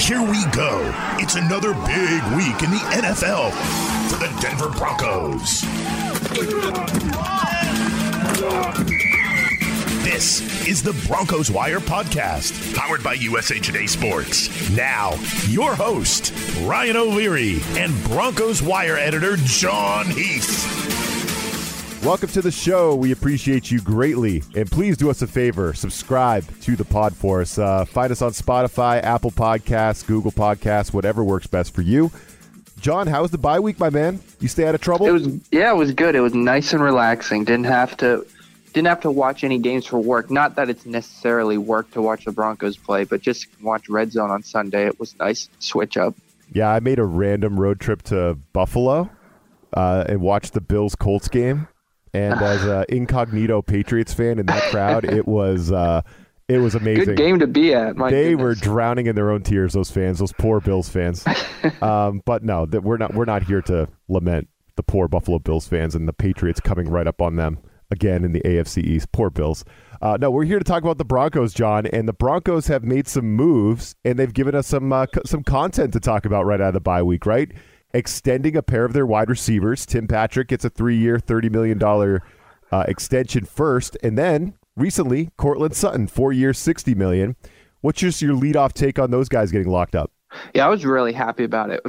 Here we go. It's another big week in the NFL for the Denver Broncos. This is the Broncos Wire podcast, powered by USA Today Sports. Now, your host, Ryan O'Leary, and Broncos Wire editor, Jon Heath. Welcome to the show. We appreciate you greatly. And please do us a favor subscribe to the pod for us. Uh, find us on Spotify, Apple Podcasts, Google Podcasts, whatever works best for you. Jon, how was the bye week, my man? You stay out of trouble? It was yeah, it was good. It was nice and relaxing. Didn't have to didn't have to watch any games for work. Not that it's necessarily work to watch the Broncos play, but just watch Red Zone on Sunday. It was nice. Switch up. Yeah, I made a random road trip to Buffalo uh, and watched the Bills Colts game and as an incognito Patriots fan in that crowd, it was uh, it was amazing. Good game to be at. My they goodness. were drowning in their own tears. Those fans, those poor Bills fans. um, but no, that we're not we're not here to lament the poor Buffalo Bills fans and the Patriots coming right up on them again in the AFC East. Poor Bills. Uh, no, we're here to talk about the Broncos, Jon, and the Broncos have made some moves and they've given us some uh, some content to talk about right out of the bye week, right? Extending a pair of their wide receivers. Tim Patrick gets a three year, $30 million uh, extension first. And then recently, Courtland Sutton, four years, 60 million. What's just your leadoff take on those guys getting locked up? Yeah, I was really happy about it.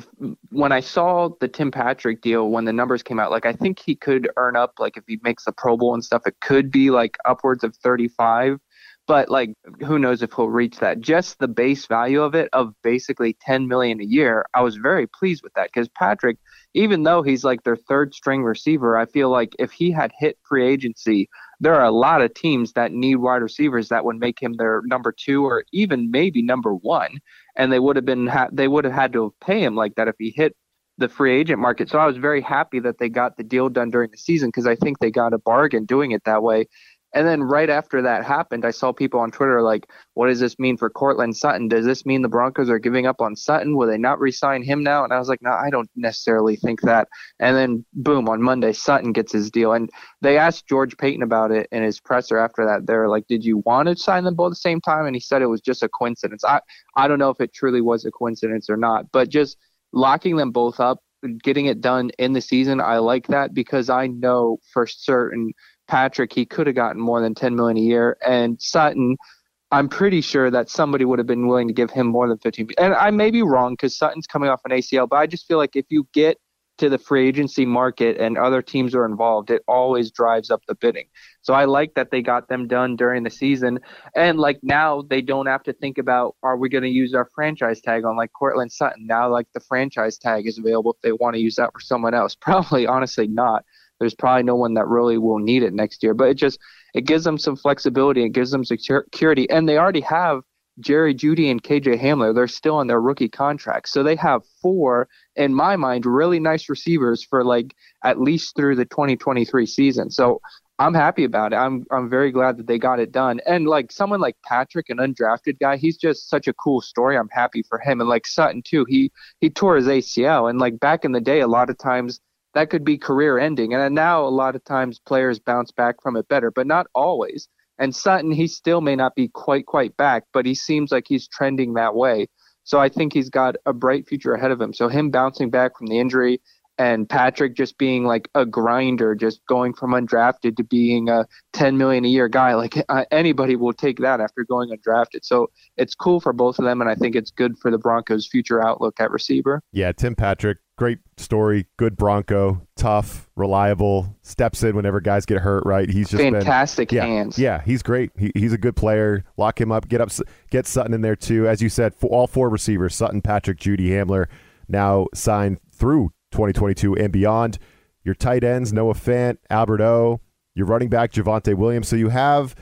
When I saw the Tim Patrick deal, when the numbers came out, like I think he could earn up, like if he makes the Pro Bowl and stuff, it could be like upwards of 35 but like who knows if he'll reach that just the base value of it of basically 10 million a year i was very pleased with that because patrick even though he's like their third string receiver i feel like if he had hit free agency there are a lot of teams that need wide receivers that would make him their number two or even maybe number one and they would have been ha- they would have had to pay him like that if he hit the free agent market. So I was very happy that they got the deal done during the season because I think they got a bargain doing it that way. And then right after that happened, I saw people on Twitter like, what does this mean for Courtland Sutton? Does this mean the Broncos are giving up on Sutton? Will they not re-sign him now? And I was like, no, I don't necessarily think that. And then boom, on Monday, Sutton gets his deal. And they asked George Paton about it in his presser after that. They're like, did you want to sign them both at the same time? And he said it was just a coincidence. I, I don't know if it truly was a coincidence or not, but just locking them both up, getting it done in the season, I like that because I know for certain – Patrick, he could have gotten more than 10 million a year, and Sutton, I'm pretty sure that somebody would have been willing to give him more than 15. And I may be wrong because Sutton's coming off an ACL, but I just feel like if you get to the free agency market and other teams are involved, it always drives up the bidding. So I like that they got them done during the season. And like now they don't have to think about are we going to use our franchise tag on like Courtland Sutton. Now like the franchise tag is available if they want to use that for someone else. Probably honestly not there's probably no one that really will need it next year. But it just it gives them some flexibility. It gives them security, and they already have Jerry Jeudy and KJ Hamler. They're still on their rookie contracts, so they have four, in my mind, really nice receivers for like at least through the 2023 season. So I'm happy about it. I'm I'm very glad that they got it done. And like someone like Patrick, an undrafted guy, he's just such a cool story. I'm happy for him. And like Sutton too, he he tore his ACL. And like back in the day, a lot of times that could be career ending. And now a lot of times players bounce back from it better, but not always. And Sutton, he still may not be quite quite back, but he seems like he's trending that way. So I think he's got a bright future ahead of him. So him bouncing back from the injury and Patrick just being like a grinder, just going from undrafted to being a 10 million a year guy. Like uh, anybody will take that after going undrafted. So it's cool for both of them, and I think it's good for the Broncos' future outlook at receiver. Yeah, Tim Patrick, great story, good Bronco, tough, reliable, steps in whenever guys get hurt. Right, he's just fantastic been, yeah, hands. Yeah, he's great. He, he's a good player. Lock him up. Get up. Get Sutton in there too. As you said, for all four receivers: Sutton, Patrick, Jeudy, Hamler, now signed through 2022 and beyond. Your tight ends, Noah Fant, Albert O, your running back, Javonte Williams. So you have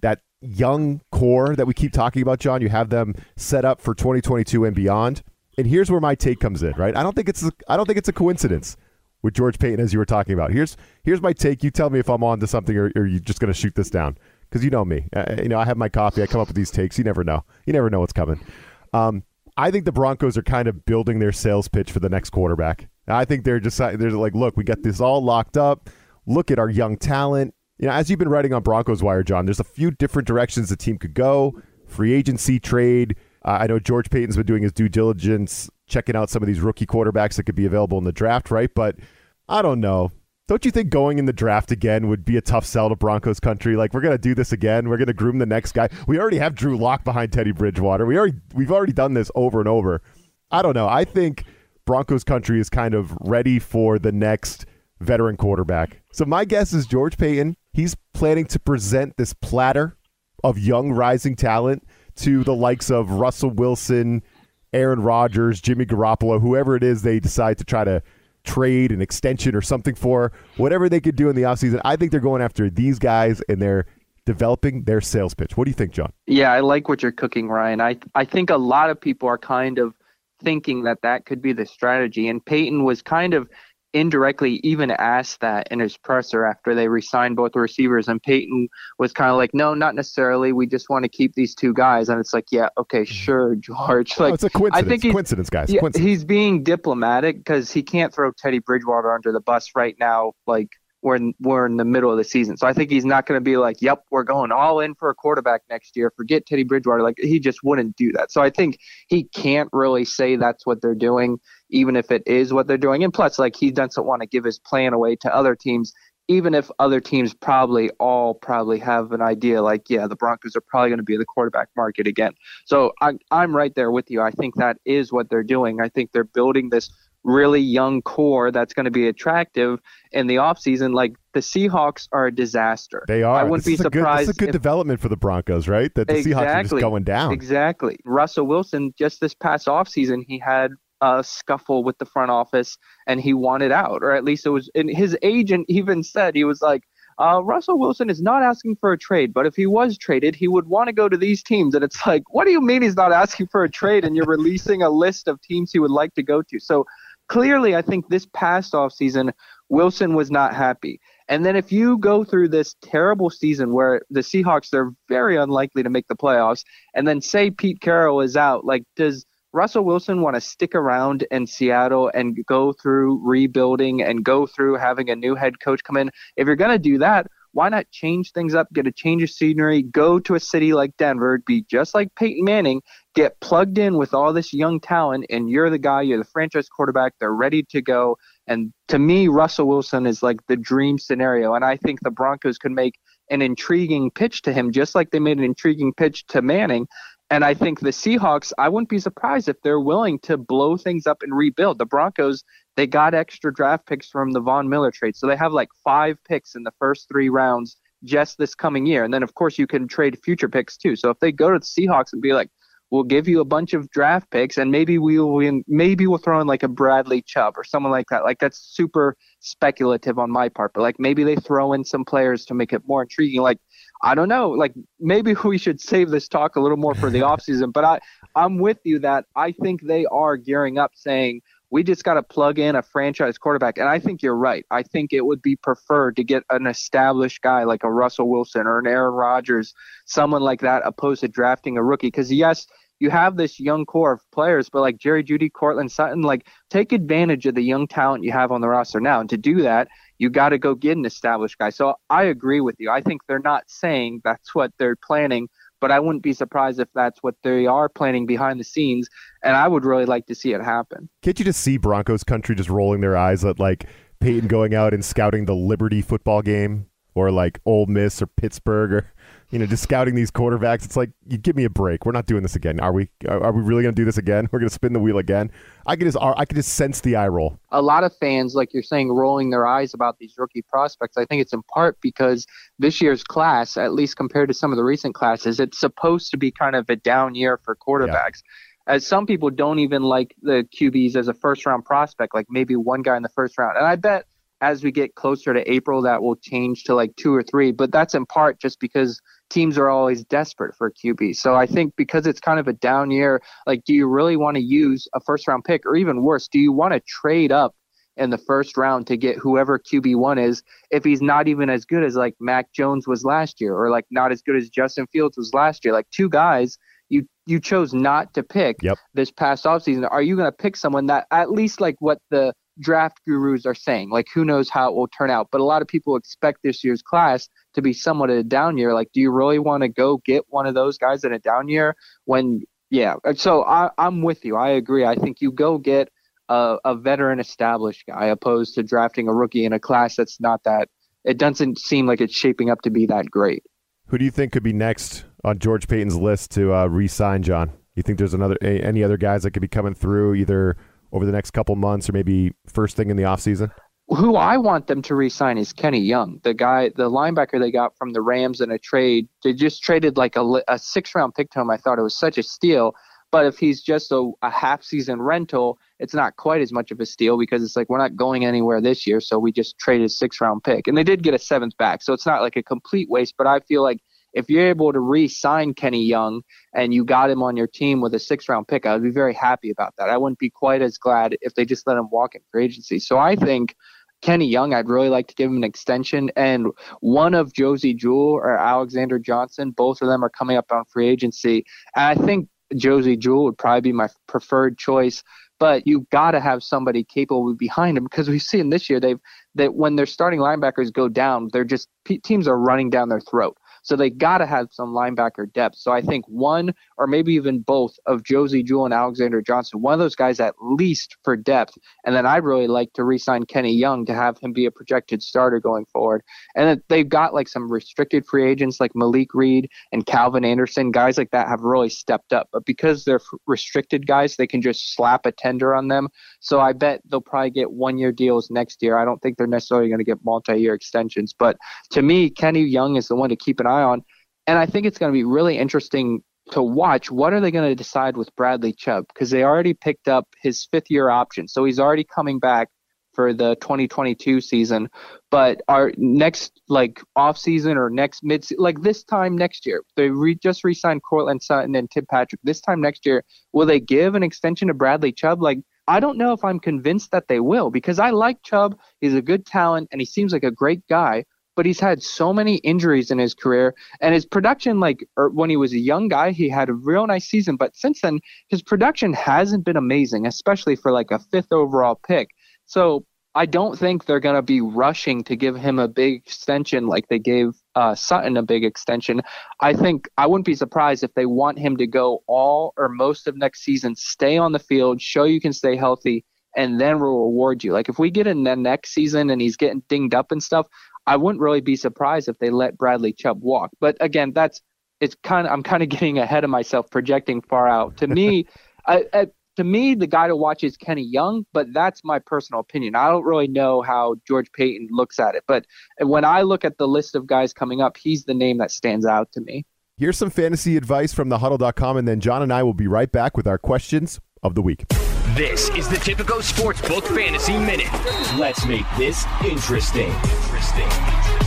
that young core that we keep talking about, Jon. You have them set up for 2022 and beyond. And here's where my take comes in, right? I don't think it's a, I don't think it's a coincidence with George Paton as you were talking about. Here's here's my take. You tell me if I'm on to something or, or are just going to shoot this down because you know me. Uh, you know I have my coffee. I come up with these takes. You never know. You never know what's coming. Um, I think the Broncos are kind of building their sales pitch for the next quarterback. I think they're just they're like, look, we got this all locked up. Look at our young talent. You know, as you've been writing on Broncos Wire, Jon, there's a few different directions the team could go: free agency, trade, Uh, I know George Paton's been doing his due diligence, checking out some of these rookie quarterbacks that could be available in the draft, right? But I don't know. Don't you think going in the draft again would be a tough sell to Broncos country? Like we're gonna do this again. We're gonna groom the next guy. We already have Drew Lock behind Teddy Bridgewater. We already we've already done this over and over. I don't know. I think Broncos country is kind of ready for the next veteran quarterback. So my guess is George Paton. He's planning to present this platter of young rising talent to the likes of Russell Wilson, Aaron Rodgers, Jimmy Garoppolo, whoever it is they decide to try to trade, an extension, or something for, whatever they could do in the offseason. I think they're going after these guys and they're developing their sales pitch. What do you think, Jon? Yeah, I like what you're cooking, Ryan. I I think a lot of people are kind of thinking that that could be the strategy, and Paton was kind of indirectly even asked that in his presser after they re-signed both receivers and Paton was kind of like no not necessarily. We just want to keep these two guys. And it's like yeah okay mm-hmm. sure George. Like oh, it's a coincidence I think coincidence. guys. yeah, coincidence. he's being diplomatic because he can't throw Teddy Bridgewater under the bus right now like we're in, we're in the middle of the season. So I think he's not going to be like, "Yep, we're going all in for a quarterback next year. Forget Teddy Bridgewater." Like he just wouldn't do that. So I think he can't really say that's what they're doing even if it is what they're doing. And plus, like he doesn't want to give his plan away to other teams, even if other teams probably all probably have an idea like, yeah, the Broncos are probably going to be the quarterback market again. So I, I'm right there with you. I think that is what they're doing. I think they're building this really young core that's going to be attractive in the offseason. Like the Seahawks are a disaster. They are. I wouldn't this be surprised. Good, this is a good if, development for the Broncos, right? That the exactly, Seahawks are just going down. Exactly. Russell Wilson, just this past offseason, he had a scuffle with the front office and he wanted out, or at least it was. And his agent even said he was like, uh, Russell Wilson is not asking for a trade, but if he was traded, he would want to go to these teams. And it's like, what do you mean he's not asking for a trade? And you're releasing a list of teams he would like to go to. So clearly, I think this past offseason, Wilson was not happy. And then if you go through this terrible season where the Seahawks, they're very unlikely to make the playoffs, and then say Pete Carroll is out, like, does Russell Wilson want to stick around in Seattle and go through rebuilding and go through having a new head coach come in? If you're going to do that, why not change things up, get a change of scenery, go to a city like Denver, be just like Peyton Manning, get plugged in with all this young talent, and you're the guy, you're the franchise quarterback, they're ready to go. And to me, Russell Wilson is like the dream scenario. And I think the Broncos could make an intriguing pitch to him, just like they made an intriguing pitch to Manning. And I think the Seahawks, I wouldn't be surprised if they're willing to blow things up and rebuild. The Broncos, they got extra draft picks from the Von Miller trade. So they have like five picks in the first three rounds just this coming year. And then, of course, you can trade future picks too. So if they go to the Seahawks and be like, we'll give you a bunch of draft picks and maybe we'll win, maybe we'll throw in like a Bradley Chubb or someone like that. Like that's super speculative on my part, but like maybe they throw in some players to make it more intriguing. Like I don't know. Like maybe we should save this talk a little more for the offseason. But I, I'm with you that I think they are gearing up saying we just got to plug in a franchise quarterback. And I think you're right. I think it would be preferred to get an established guy like a Russell Wilson or an Aaron Rodgers, someone like that, opposed to drafting a rookie. Because yes, you have this young core of players, but like Jerry Jeudy, Courtland Sutton, like take advantage of the young talent you have on the roster now. And to do that, you got to go get an established guy. So I agree with you. I think they're not saying that's what they're planning, but I wouldn't be surprised if that's what they are planning behind the scenes. And I would really like to see it happen. Can't you just see Broncos country just rolling their eyes at like Paton going out and scouting the Liberty football game or like Ole Miss or Pittsburgh or you know, just scouting these quarterbacks. It's like, you give me a break. We're not doing this again. Are we? Are, we really going to do this again? We're going to spin the wheel again. I can just, I can just sense the eye roll. A lot of fans, like you're saying, rolling their eyes about these rookie prospects. I think it's in part because this year's class, at least compared to some of the recent classes, it's supposed to be kind of a down year for quarterbacks. Yeah. As some people don't even like the QBs as a first round prospect, like maybe one guy in the first round. And I bet as we get closer to April, that will change to like two or three. But that's in part just because teams are always desperate for QB. So I think because it's kind of a down year, like, do you really want to use a first round pick, or even worse, do you want to trade up in the first round to get whoever QB one is if he's not even as good as like Mac Jones was last year, or like not as good as Justin Fields was last year? Like two guys you you chose not to pick yep. this past offseason. Are you going to pick someone that at least like what the draft gurus are saying. Like, who knows how it will turn out? But a lot of people expect this year's class to be somewhat of a down year. Like, do you really want to go get one of those guys in a down year when Yeah, so I, I'm with you. I agree. I think you go get a, a veteran established guy opposed to drafting a rookie in a class that's not that it doesn't seem like it's shaping up to be that great. Who do you think could be next on George Paton's list to uh, re-sign Jon? You think there's another any other guys that could be coming through either over the next couple months or maybe first thing in the offseason? Who I want them to re-sign is Kenny Young, the guy, the linebacker they got from the Rams in a trade. They just traded like a, a six-round pick to him. I thought it was such a steal. But if he's just a, a half season rental, it's not quite as much of a steal because it's like we're not going anywhere this year, so we just traded a six round pick. And they did get a seventh back, so it's not like a complete waste. But I feel like if you're able to re-sign Kenny Young and you got him on your team with a six-round pick, I would be very happy about that. I wouldn't be quite as glad if they just let him walk in free agency. So I think Kenny Young, I'd really like to give him an extension. And one of Josey Jewell or Alexander Johnson, both of them are coming up on free agency. And I think Josey Jewell would probably be my preferred choice. But you got to have somebody capable behind him because we've seen this year they've that when their starting linebackers go down, they're just teams are running down their throat. So they got to have some linebacker depth. So I think one or maybe even both of Josey Jewell and Alexander Johnson, one of those guys at least for depth. And then I'd really like to re-sign Kenny Young to have him be a projected starter going forward. And they've got like some restricted free agents like Malik Reed and Calvin Anderson. Guys like that have really stepped up. But because they're restricted guys, they can just slap a tender on them. So I bet they'll probably get one year deals next year. I don't think they're necessarily going to get multi year extensions. But to me, Kenny Young is the one to keep an eye on. And I think it's going to be really interesting to watch. What are they going to decide with Bradley Chubb? Because they already picked up his fifth year option. So he's already coming back for the 2022 season. But our next like off season or next mid like this time next year, they re- just re-signed Courtland Sutton and Tim Patrick. This time next year, will they give an extension to Bradley Chubb? Like I don't know if I'm convinced that they will because I like Chubb. He's a good talent and he seems like a great guy but he's had so many injuries in his career and his production like er, when he was a young guy he had a real nice season but since then his production hasn't been amazing especially for like a fifth overall pick so i don't think they're going to be rushing to give him a big extension like they gave uh, sutton a big extension i think i wouldn't be surprised if they want him to go all or most of next season stay on the field show you can stay healthy and then we'll reward you. Like if we get in the next season and he's getting dinged up and stuff, I wouldn't really be surprised if they let Bradley Chubb walk. But again, that's it's kind of I'm kind of getting ahead of myself, projecting far out. To me, I, I, to me, the guy to watch is Kenny Young, but that's my personal opinion. I don't really know how George Paton looks at it, but when I look at the list of guys coming up, he's the name that stands out to me. Here's some fantasy advice from thehuddle.com, and then Jon and I will be right back with our questions of the week. This is the Tipico Sportsbook Fantasy Minute. Let's make this interesting. Interesting.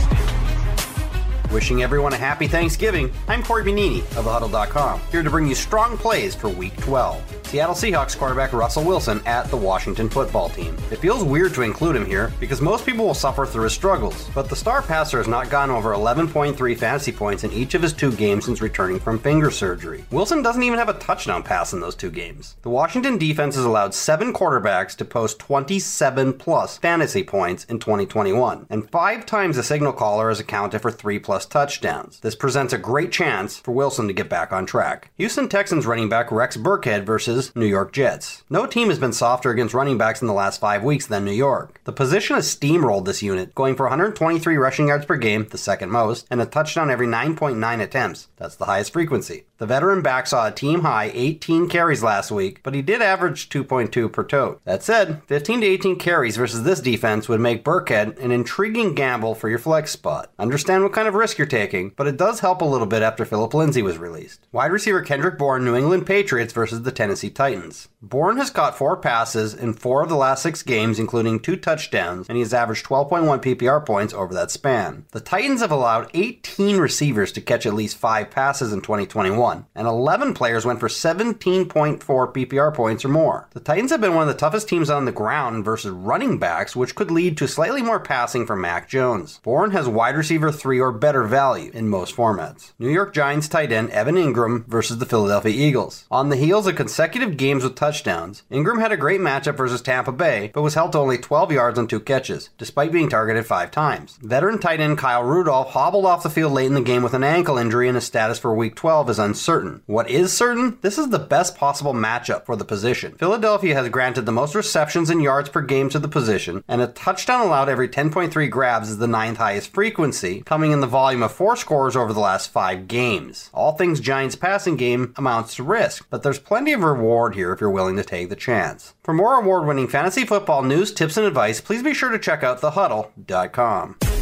Wishing everyone a happy Thanksgiving. I'm Cory Bonini of thehuddle.com, here to bring you strong plays for Week 12. Seattle Seahawks quarterback Russell Wilson at the Washington football team. It feels weird to include him here because most people will suffer through his struggles, but the star passer has not gone over 11.3 fantasy points in each of his two games since returning from finger surgery. Wilson doesn't even have a touchdown pass in those two games. The Washington defense has allowed seven quarterbacks to post 27 plus fantasy points in 2021, and five times the signal caller has accounted for three plus touchdowns. This presents a great chance for Wilson to get back on track. Houston Texans running back Rex Burkhead versus New York Jets. No team has been softer against running backs in the last five weeks than New York. The position has steamrolled this unit, going for 123 rushing yards per game, the second most, and a touchdown every 9.9 attempts. That's the highest frequency. The veteran back saw a team high 18 carries last week, but he did average 2.2 per tote. That said, 15 to 18 carries versus this defense would make Burkhead an intriguing gamble for your flex spot. Understand what kind of risk you're taking, but it does help a little bit after Philip Lindsay was released. Wide receiver Kendrick Bourne, New England Patriots versus the Tennessee Titans. Bourne has caught four passes in four of the last six games, including two touchdowns, and he has averaged 12.1 PPR points over that span. The Titans have allowed 18 receivers to catch at least five passes in 2021 and 11 players went for 17.4 PPR points or more. The Titans have been one of the toughest teams on the ground versus running backs, which could lead to slightly more passing for Mac Jones. Bourne has wide receiver 3 or better better value in most formats. New York Giants tight end Evan Engram versus the Philadelphia Eagles. On the heels of consecutive games with touchdowns, Engram had a great matchup versus Tampa Bay, but was held to only 12 yards on two catches, despite being targeted five times. Veteran tight end Kyle Rudolph hobbled off the field late in the game with an ankle injury, and his status for Week 12 is uncertain. What is certain? This is the best possible matchup for the position. Philadelphia has granted the most receptions and yards per game to the position, and a touchdown allowed every 10.3 grabs is the ninth highest frequency, coming in the volume of four scores over the last five games. All things Giants passing game amounts to risk, but there's plenty of reward here if you're willing to take the chance. For more award winning fantasy football news, tips, and advice, please be sure to check out thehuddle.com.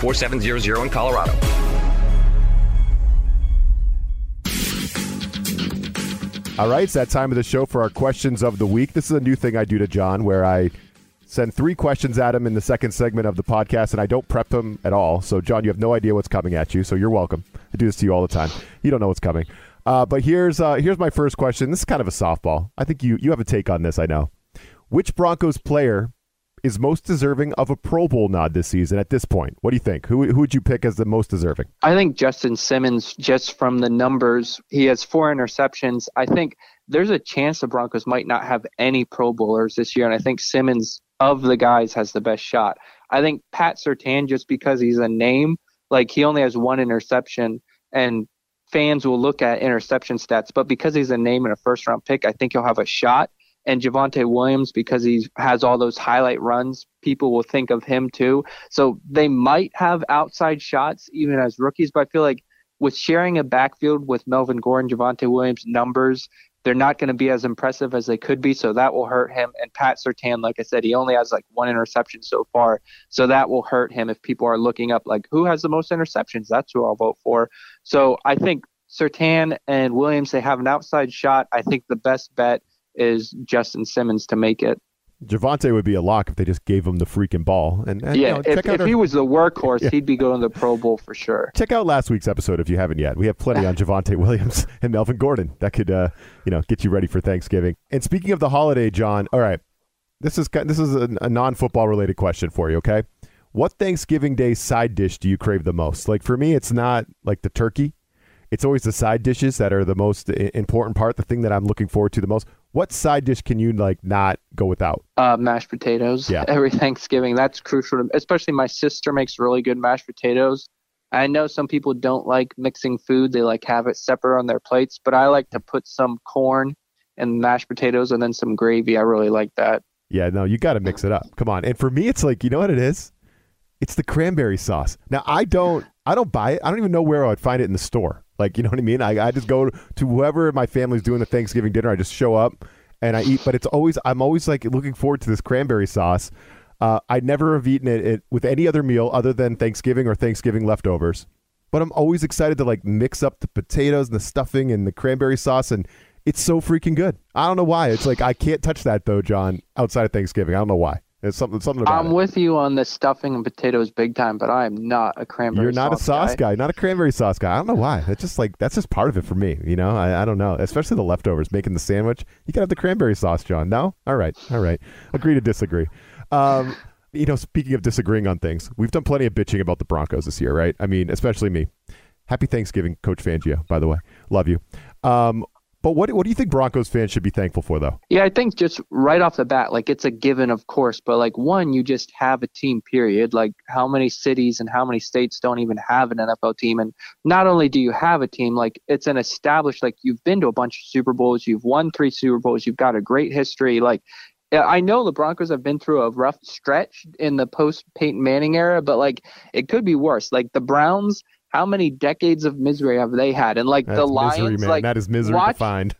1-800-522-4700 in Colorado. All right, it's that time of the show for our questions of the week. This is a new thing I do to Jon where I send three questions at him in the second segment of the podcast, and I don't prep him at all. So, Jon, you have no idea what's coming at you, so you're welcome. I do this to you all the time. You don't know what's coming. Uh, but here's uh, here's my first question. This is kind of a softball. I think you you have a take on this. I know. Which Broncos player is most deserving of a Pro Bowl nod this season at this point? What do you think? Who, who would you pick as the most deserving? I think Justin Simmons, just from the numbers, he has four interceptions. I think there's a chance the Broncos might not have any Pro Bowlers this year, and I think Simmons of the guys has the best shot. I think Pat Surtain, just because he's a name, like he only has one interception, and fans will look at interception stats, but because he's a name and a first round pick, I think he'll have a shot and Javonte Williams because he has all those highlight runs. People will think of him too. So they might have outside shots even as rookies, but I feel like with sharing a backfield with Melvin Gordon, Javonte Williams numbers, they're not going to be as impressive as they could be. So that will hurt him. And Pat Surtain, like I said, he only has like one interception so far. So that will hurt him if people are looking up like who has the most interceptions. That's who I'll vote for. So I think Surtain and Williams, they have an outside shot. I think the best bet is Justin Simmons to make it. Javonte would be a lock if they just gave him the freaking ball. And, and yeah, you know, if, if our, he was the workhorse, Yeah. he'd be going to the Pro Bowl for sure. check out last week's episode if you haven't yet. We have plenty on Javonte Williams and Melvin Gordon that could, uh, you know, get you ready for Thanksgiving. And speaking of the holiday, Jon, all right, this is this is a, a non-football related question for you. Okay, what Thanksgiving Day side dish do you crave the most? Like for me, it's not like the turkey. It's always the side dishes that are the most important part, the thing that I'm looking forward to the most. What side dish can you like not go without? Uh, mashed potatoes Yeah. every Thanksgiving. That's crucial. To, especially my sister makes really good mashed potatoes. I know some people don't like mixing food; they like have it separate on their plates. But I like to put some corn and mashed potatoes and then some gravy. I really like that. Yeah, no, you got to mix it up. Come on. And for me, it's like you know what it is. It's the cranberry sauce. Now I don't, I don't buy it. I don't even know where I'd find it in the store. Like you know what I mean? I, I just go to whoever my family's doing the Thanksgiving dinner. I just show up and I eat. But it's always, I'm always like looking forward to this cranberry sauce. Uh, I never have eaten it, it with any other meal other than Thanksgiving or Thanksgiving leftovers. But I'm always excited to like mix up the potatoes and the stuffing and the cranberry sauce and it's so freaking good. I don't know why. It's like I can't touch that though, Jon, outside of Thanksgiving. I don't know why. It's something something about I'm it. with you on the stuffing and potatoes big time, but I am not a cranberry. You're not a sauce guy. guy. not a cranberry sauce guy. I don't know why. That's just like that's just part of it for me. You know, I, I don't know. Especially the leftovers, making the sandwich. You gotta have the cranberry sauce, Jon. No, all right, all right. Agree to disagree. Um, you know, speaking of disagreeing on things, we've done plenty of bitching about the Broncos this year, right? I mean, especially me. Happy Thanksgiving, Coach Fangio. By the way, love you. Um, but what what do you think Broncos fans should be thankful for, though? Yeah, I think just right off the bat, like it's a given, of course, but like one, you just have a team, period. Like how many cities and how many states don't even have an NFL team? And not only do you have a team, like it's an established, like you've been to a bunch of Super Bowls, you've won three Super Bowls, you've got a great history. Like I know the Broncos have been through a rough stretch in the post Peyton Manning era, but like it could be worse. Like the Browns, how many decades of misery have they had? And like That's the Lions, misery, man. like that is misery watch- defined.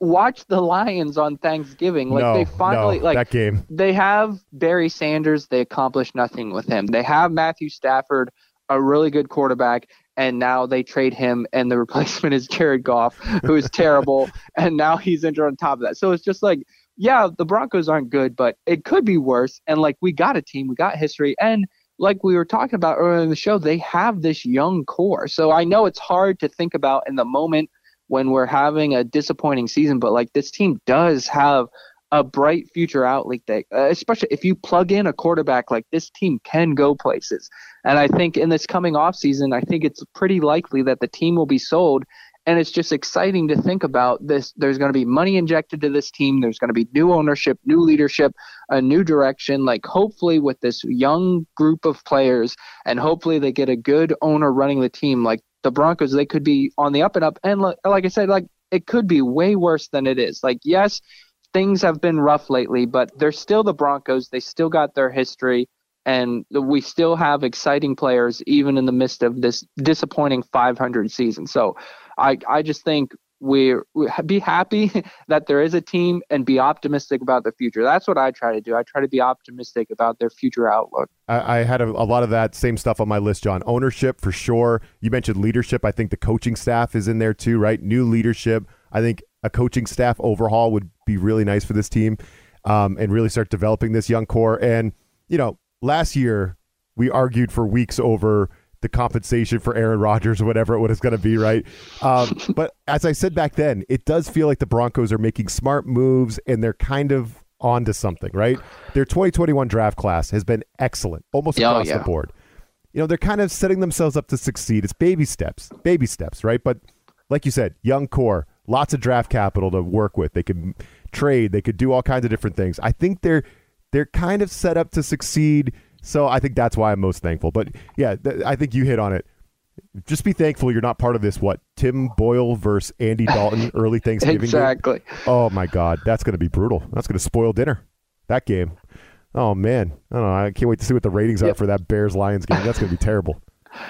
watch the Lions on Thanksgiving. Like no, they finally no, like that game. they have Barry Sanders. They accomplished nothing with him. They have Matthew Stafford, a really good quarterback, and now they trade him, and the replacement is Jared Goff, who is terrible, and now he's injured on top of that. So it's just like, yeah, the Broncos aren't good, but it could be worse. And like, we got a team, we got history, and like we were talking about earlier in the show, they have this young core. So I know it's hard to think about in the moment when we're having a disappointing season, but like this team does have a bright future outlook that, uh, especially if you plug in a quarterback like this team can go places. And I think in this coming off season, I think it's pretty likely that the team will be sold. And it's just exciting to think about this. There's going to be money injected to this team. There's going to be new ownership, new leadership, a new direction. Like, hopefully, with this young group of players, and hopefully, they get a good owner running the team. Like the Broncos, they could be on the up and up. And like, I said, like, it could be way worse than it is. Like, yes, things have been rough lately, but they're still the Broncos. They still got their history, and we still have exciting players, even in the midst of this disappointing 500 season. So I, I just think we be happy that there is a team and be optimistic about the future. That's what I try to do. I try to be optimistic about their future outlook. I, I had a, a, lot of that same stuff on my list, Jon. Ownership for sure. You mentioned leadership. I think the coaching staff is in there too, right? New leadership. I think a coaching staff overhaul would be really nice for this team um, and really start developing this young core. And, you know, last year we argued for weeks over the compensation for Aaron Rodgers or whatever it was going to be, right? Um, but as I said back then, it does feel like the Broncos are making smart moves and they're kind of onto something, right? Their 2021 draft class has been excellent, almost oh, across yeah. the board. You know, they're kind of setting themselves up to succeed. It's baby steps, baby steps, right? But like you said, young core, lots of draft capital to work with. They could trade, they could do all kinds of different things. I think they're they're kind of set up to succeed. So I think that's why I'm most thankful. But yeah, th- I think you hit on it. Just be thankful you're not part of this. What Tim Boyle versus Andy Dalton early Thanksgiving exactly. Game? Oh my God, that's going to be brutal. That's going to spoil dinner. That game. Oh man, I don't know. I can't wait to see what the ratings yep. are for that Bears Lions game. That's going to be terrible.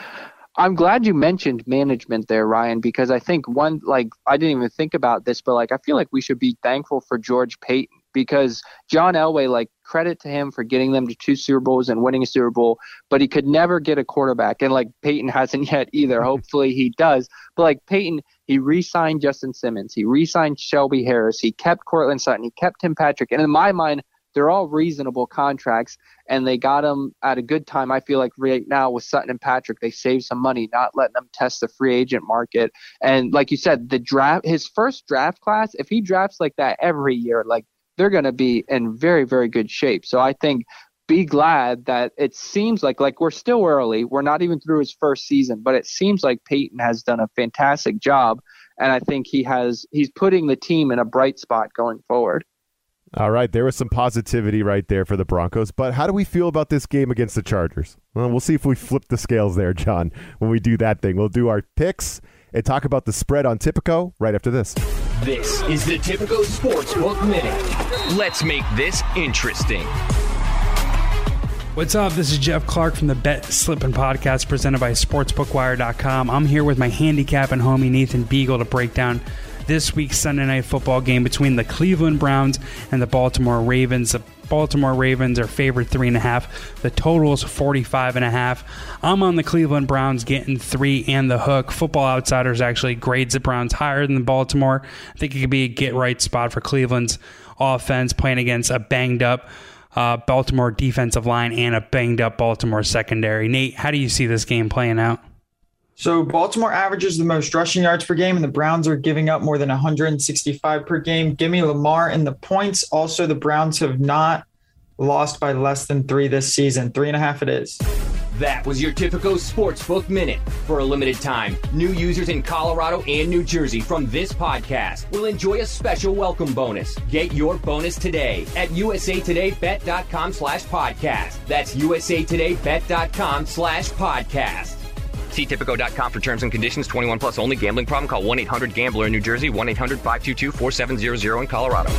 I'm glad you mentioned management there, Ryan, because I think one, like, I didn't even think about this, but like, I feel like we should be thankful for George Paton because John Elway, like, credit to him for getting them to two Super Bowls and winning a Super Bowl, but he could never get a quarterback. And like, Paton hasn't yet either. Hopefully he does. But like, Paton, he re signed Justin Simmons, he re signed Shelby Harris, he kept Courtland Sutton, he kept Tim Patrick. And in my mind, they're all reasonable contracts, and they got them at a good time. I feel like right now with Sutton and Patrick, they saved some money, not letting them test the free agent market. And like you said, the draft, his first draft class, if he drafts like that every year, like they're going to be in very, very good shape. So I think be glad that it seems like like we're still early. We're not even through his first season, but it seems like Paton has done a fantastic job, and I think he has he's putting the team in a bright spot going forward. All right, there was some positivity right there for the Broncos. But how do we feel about this game against the Chargers? Well, we'll see if we flip the scales there, Jon, when we do that thing. We'll do our picks and talk about the spread on Tipico right after this. This is the Tipico Sportsbook Minute. Let's make this interesting. What's up? This is Jeff Clark from the Bet Slippin' Podcast presented by SportsbookWire.com. I'm here with my handicap and homie Nathan Beagle to break down this week's Sunday night football game between the Cleveland Browns and the Baltimore Ravens. The Baltimore Ravens are favored three and a half. The total is 45 and a half. I'm on the Cleveland Browns getting three and the hook. Football Outsiders actually grades the Browns higher than the Baltimore. I think it could be a get right spot for Cleveland's offense playing against a banged up uh, Baltimore defensive line and a banged up Baltimore secondary. Nate, how do you see this game playing out? So Baltimore averages the most rushing yards per game, and the Browns are giving up more than 165 per game. Give me Lamar in the points. Also, the Browns have not lost by less than three this season. Three and a half it is. That was your Tipico Sportsbook Minute. For a limited time, new users in Colorado and New Jersey from this podcast will enjoy a special welcome bonus. Get your bonus today at usatodaybet.com slash podcast. That's usatodaybet.com slash podcast. See Tipico.com for terms and conditions. 21 plus only. Gambling problem? Call 1-800-GAMBLER in New Jersey. 1-800-522-4700 in Colorado.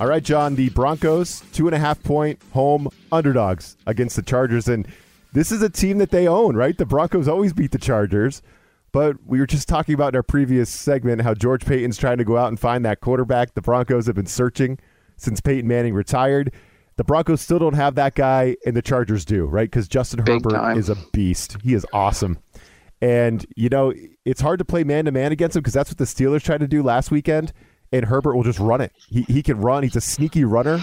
All right, Jon. The Broncos, two and a half point home underdogs against the Chargers. And this is a team that they own, right? The Broncos always beat the Chargers. But we were just talking about in our previous segment how George Paton's trying to go out and find that quarterback. The Broncos have been searching since Peyton Manning retired. The Broncos still don't have that guy, and the Chargers do, right? Because Justin Big Herbert time. is a beast. He is awesome. And, you know, it's hard to play man to man against him because that's what the Steelers tried to do last weekend, and Herbert will just run it. He, he can run. He's a sneaky runner,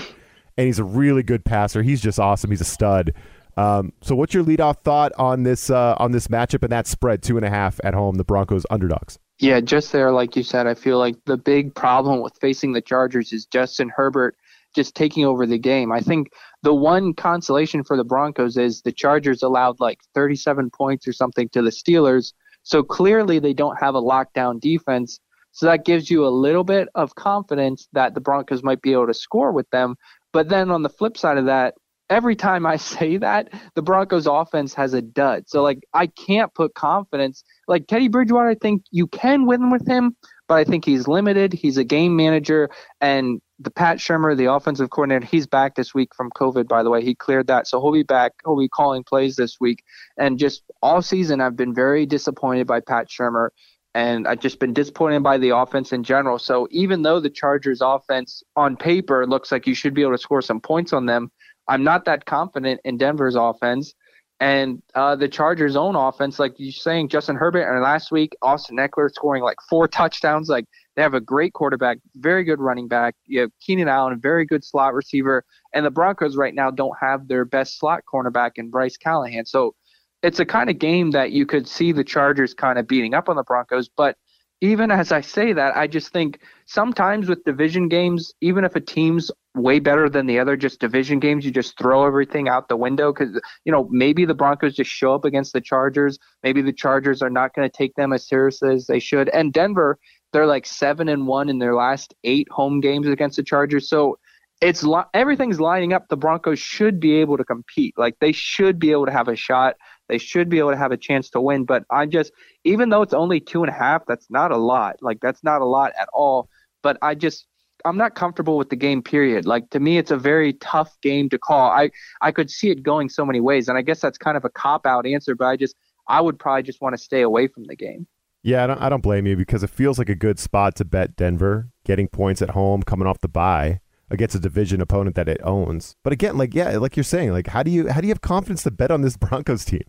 and he's a really good passer. He's just awesome. He's a stud. Um, so, what's your leadoff thought on this uh, on this matchup and that spread two and a half at home? The Broncos underdogs. Yeah, just there, like you said, I feel like the big problem with facing the Chargers is Justin Herbert just taking over the game. I think the one consolation for the Broncos is the Chargers allowed like 37 points or something to the Steelers. So clearly they don't have a lockdown defense. So that gives you a little bit of confidence that the Broncos might be able to score with them. But then on the flip side of that, every time I say that, the Broncos offense has a dud. So like I can't put confidence. Like Teddy Bridgewater, I think you can win with him, but I think he's limited. He's a game manager and the Pat Shurmur, the offensive coordinator, he's back this week from COVID, by the way. He cleared that. So he'll be back. He'll be calling plays this week. And just all season, I've been very disappointed by Pat Shurmur. And I've just been disappointed by the offense in general. So even though the Chargers offense on paper looks like you should be able to score some points on them, I'm not that confident in Denver's offense. And uh, the Chargers' own offense, like you're saying, Justin Herbert, and last week, Austin Ekeler scoring like four touchdowns. Like they have a great quarterback, very good running back. You have Keenan Allen, a very good slot receiver. And the Broncos right now don't have their best slot cornerback in Bryce Callahan. So it's a kind of game that you could see the Chargers kind of beating up on the Broncos. But even as I say that, I just think sometimes with division games, even if a team's way better than the other, just division games, you just throw everything out the window because, you know, maybe the Broncos just show up against the Chargers. Maybe the Chargers are not going to take them as seriously as they should. And Denver, they're like seven and one in their last eight home games against the Chargers. So it's everything's lining up. The Broncos should be able to compete. Like they should be able to have a shot. They should be able to have a chance to win. But I just, even though it's only two and a half, that's not a lot. Like that's not a lot at all. But I just, I'm not comfortable with the game. Period. Like to me, it's a very tough game to call. I I could see it going so many ways, and I guess that's kind of a cop out answer. But I just, I would probably just want to stay away from the game. Yeah, I don't, I don't blame you because it feels like a good spot to bet Denver, getting points at home, coming off the bye against a division opponent that it owns. But again, like yeah, like you're saying, like how do you how do you have confidence to bet on this Broncos team?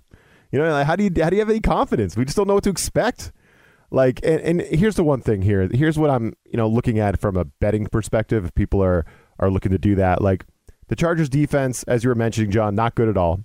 You know, like how do you how do you have any confidence? We just don't know what to expect. Like, and, and here's the one thing here. Here's what I'm you know looking at from a betting perspective. If people are are looking to do that, like the Chargers defense, as you were mentioning, Jon, not good at all.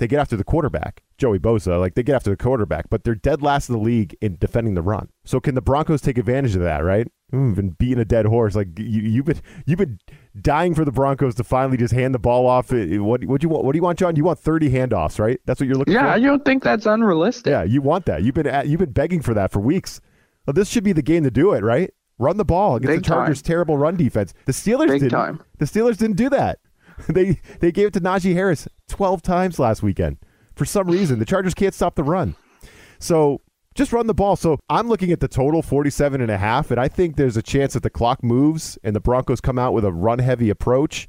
They get after the quarterback, Joey Bosa. Like they get after the quarterback, but they're dead last in the league in defending the run. So can the Broncos take advantage of that? Right? We've been beating a dead horse. Like you, you've been you've been dying for the Broncos to finally just hand the ball off. What what do you want? What do you want, Jon? You want thirty handoffs, right? That's what you're looking Yeah, for. Yeah, I don't think that's unrealistic. Yeah, you want that. You've been at, you've been begging for that for weeks. Well, this should be the game to do it, right? Run the ball against Big the Chargers' terrible run defense. The Steelers Big didn't. time. The Steelers didn't do that. they they gave it to Najee Harris twelve times last weekend. For some reason, the Chargers can't stop the run. So just run the ball. So I'm looking at the total 47 and a half, and I think there's a chance that the clock moves and the Broncos come out with a run heavy approach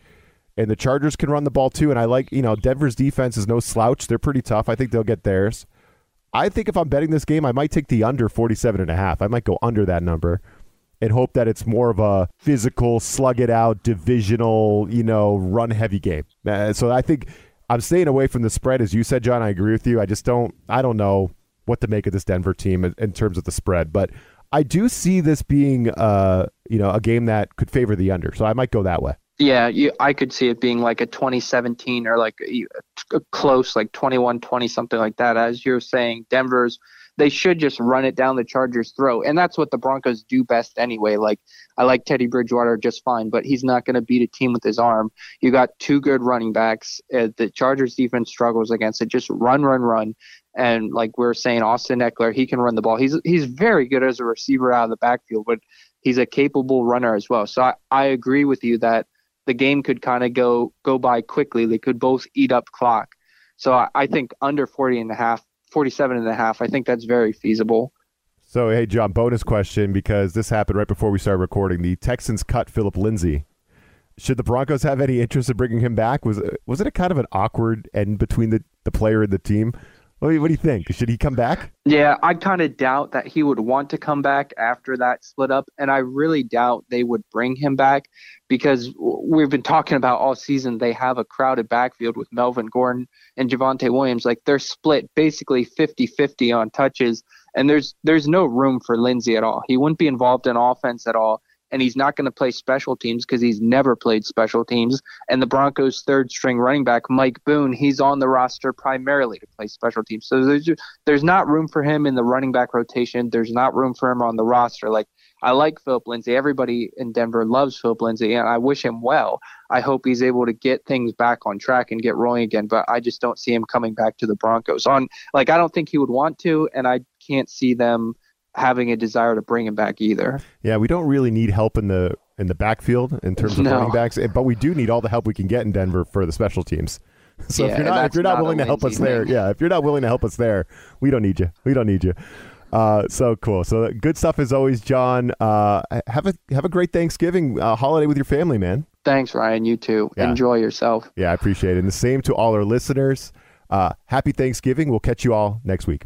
and the Chargers can run the ball too. And I like, you know, Denver's defense is no slouch. They're pretty tough. I think they'll get theirs. I think if I'm betting this game, I might take the under 47 and a half. I might go under that number and hope that it's more of a physical, slug it out, divisional, you know, run heavy game. Uh, so I think I'm staying away from the spread, as you said, Jon. I agree with you. I just don't, I don't know what to make of this Denver team in, in terms of the spread, but I do see this being, uh, you know, a game that could favor the under. So I might go that way. Yeah, you, I could see it being like a 2017 or like a, a close, like 21-20, something like that. As you're saying, Denver's they should just run it down the Chargers' throat, and that's what the Broncos do best anyway. Like I like Teddy Bridgewater just fine, but he's not going to beat a team with his arm. You got two good running backs. Uh, the Chargers' defense struggles against it. Just run, run, run. And like we are saying, Austin Ekeler, he can run the ball. He's he's very good as a receiver out of the backfield, but he's a capable runner as well. So I, I agree with you that the game could kind of go go by quickly. They could both eat up clock. So I, I think under 40 and a half, 47 and a half, I think that's very feasible. So, hey, Jon, bonus question because this happened right before we started recording. The Texans cut Philip Lindsay. Should the Broncos have any interest in bringing him back? Was was it a kind of an awkward end between the, the player and the team? What do you, what do you think? Should he come back? Yeah, I kind of doubt that he would want to come back after that split up, and I really doubt they would bring him back because we've been talking about all season they have a crowded backfield with Melvin Gordon and Javonte Williams. Like they're split basically 50-50 on touches, and there's there's no room for Lindsay at all. He wouldn't be involved in offense at all and he's not going to play special teams because he's never played special teams. And the Broncos' third string running back, Mike Boone, he's on the roster primarily to play special teams. So there's there's not room for him in the running back rotation. There's not room for him on the roster. Like I like Philip Lindsay. Everybody in Denver loves Philip Lindsay, and I wish him well. I hope he's able to get things back on track and get rolling again. But I just don't see him coming back to the Broncos. On like I don't think he would want to, and I can't see them having a desire to bring him back either. Yeah, we don't really need help in the in the backfield in terms of no. running backs, eh, but we do need all the help we can get in Denver for the special teams. So yeah, if you're not if you're not, not willing to help us thing. there, yeah, if you're not willing to help us there, we don't need you. We don't need you. Uh, so cool. So good stuff as always, Jon. Uh, have a have a great Thanksgiving uh, holiday with your family, man. Thanks, Ryan. You too. Yeah. Enjoy yourself. Yeah, I appreciate it. And the same to all our listeners. Uh, happy Thanksgiving. We'll catch you all next week.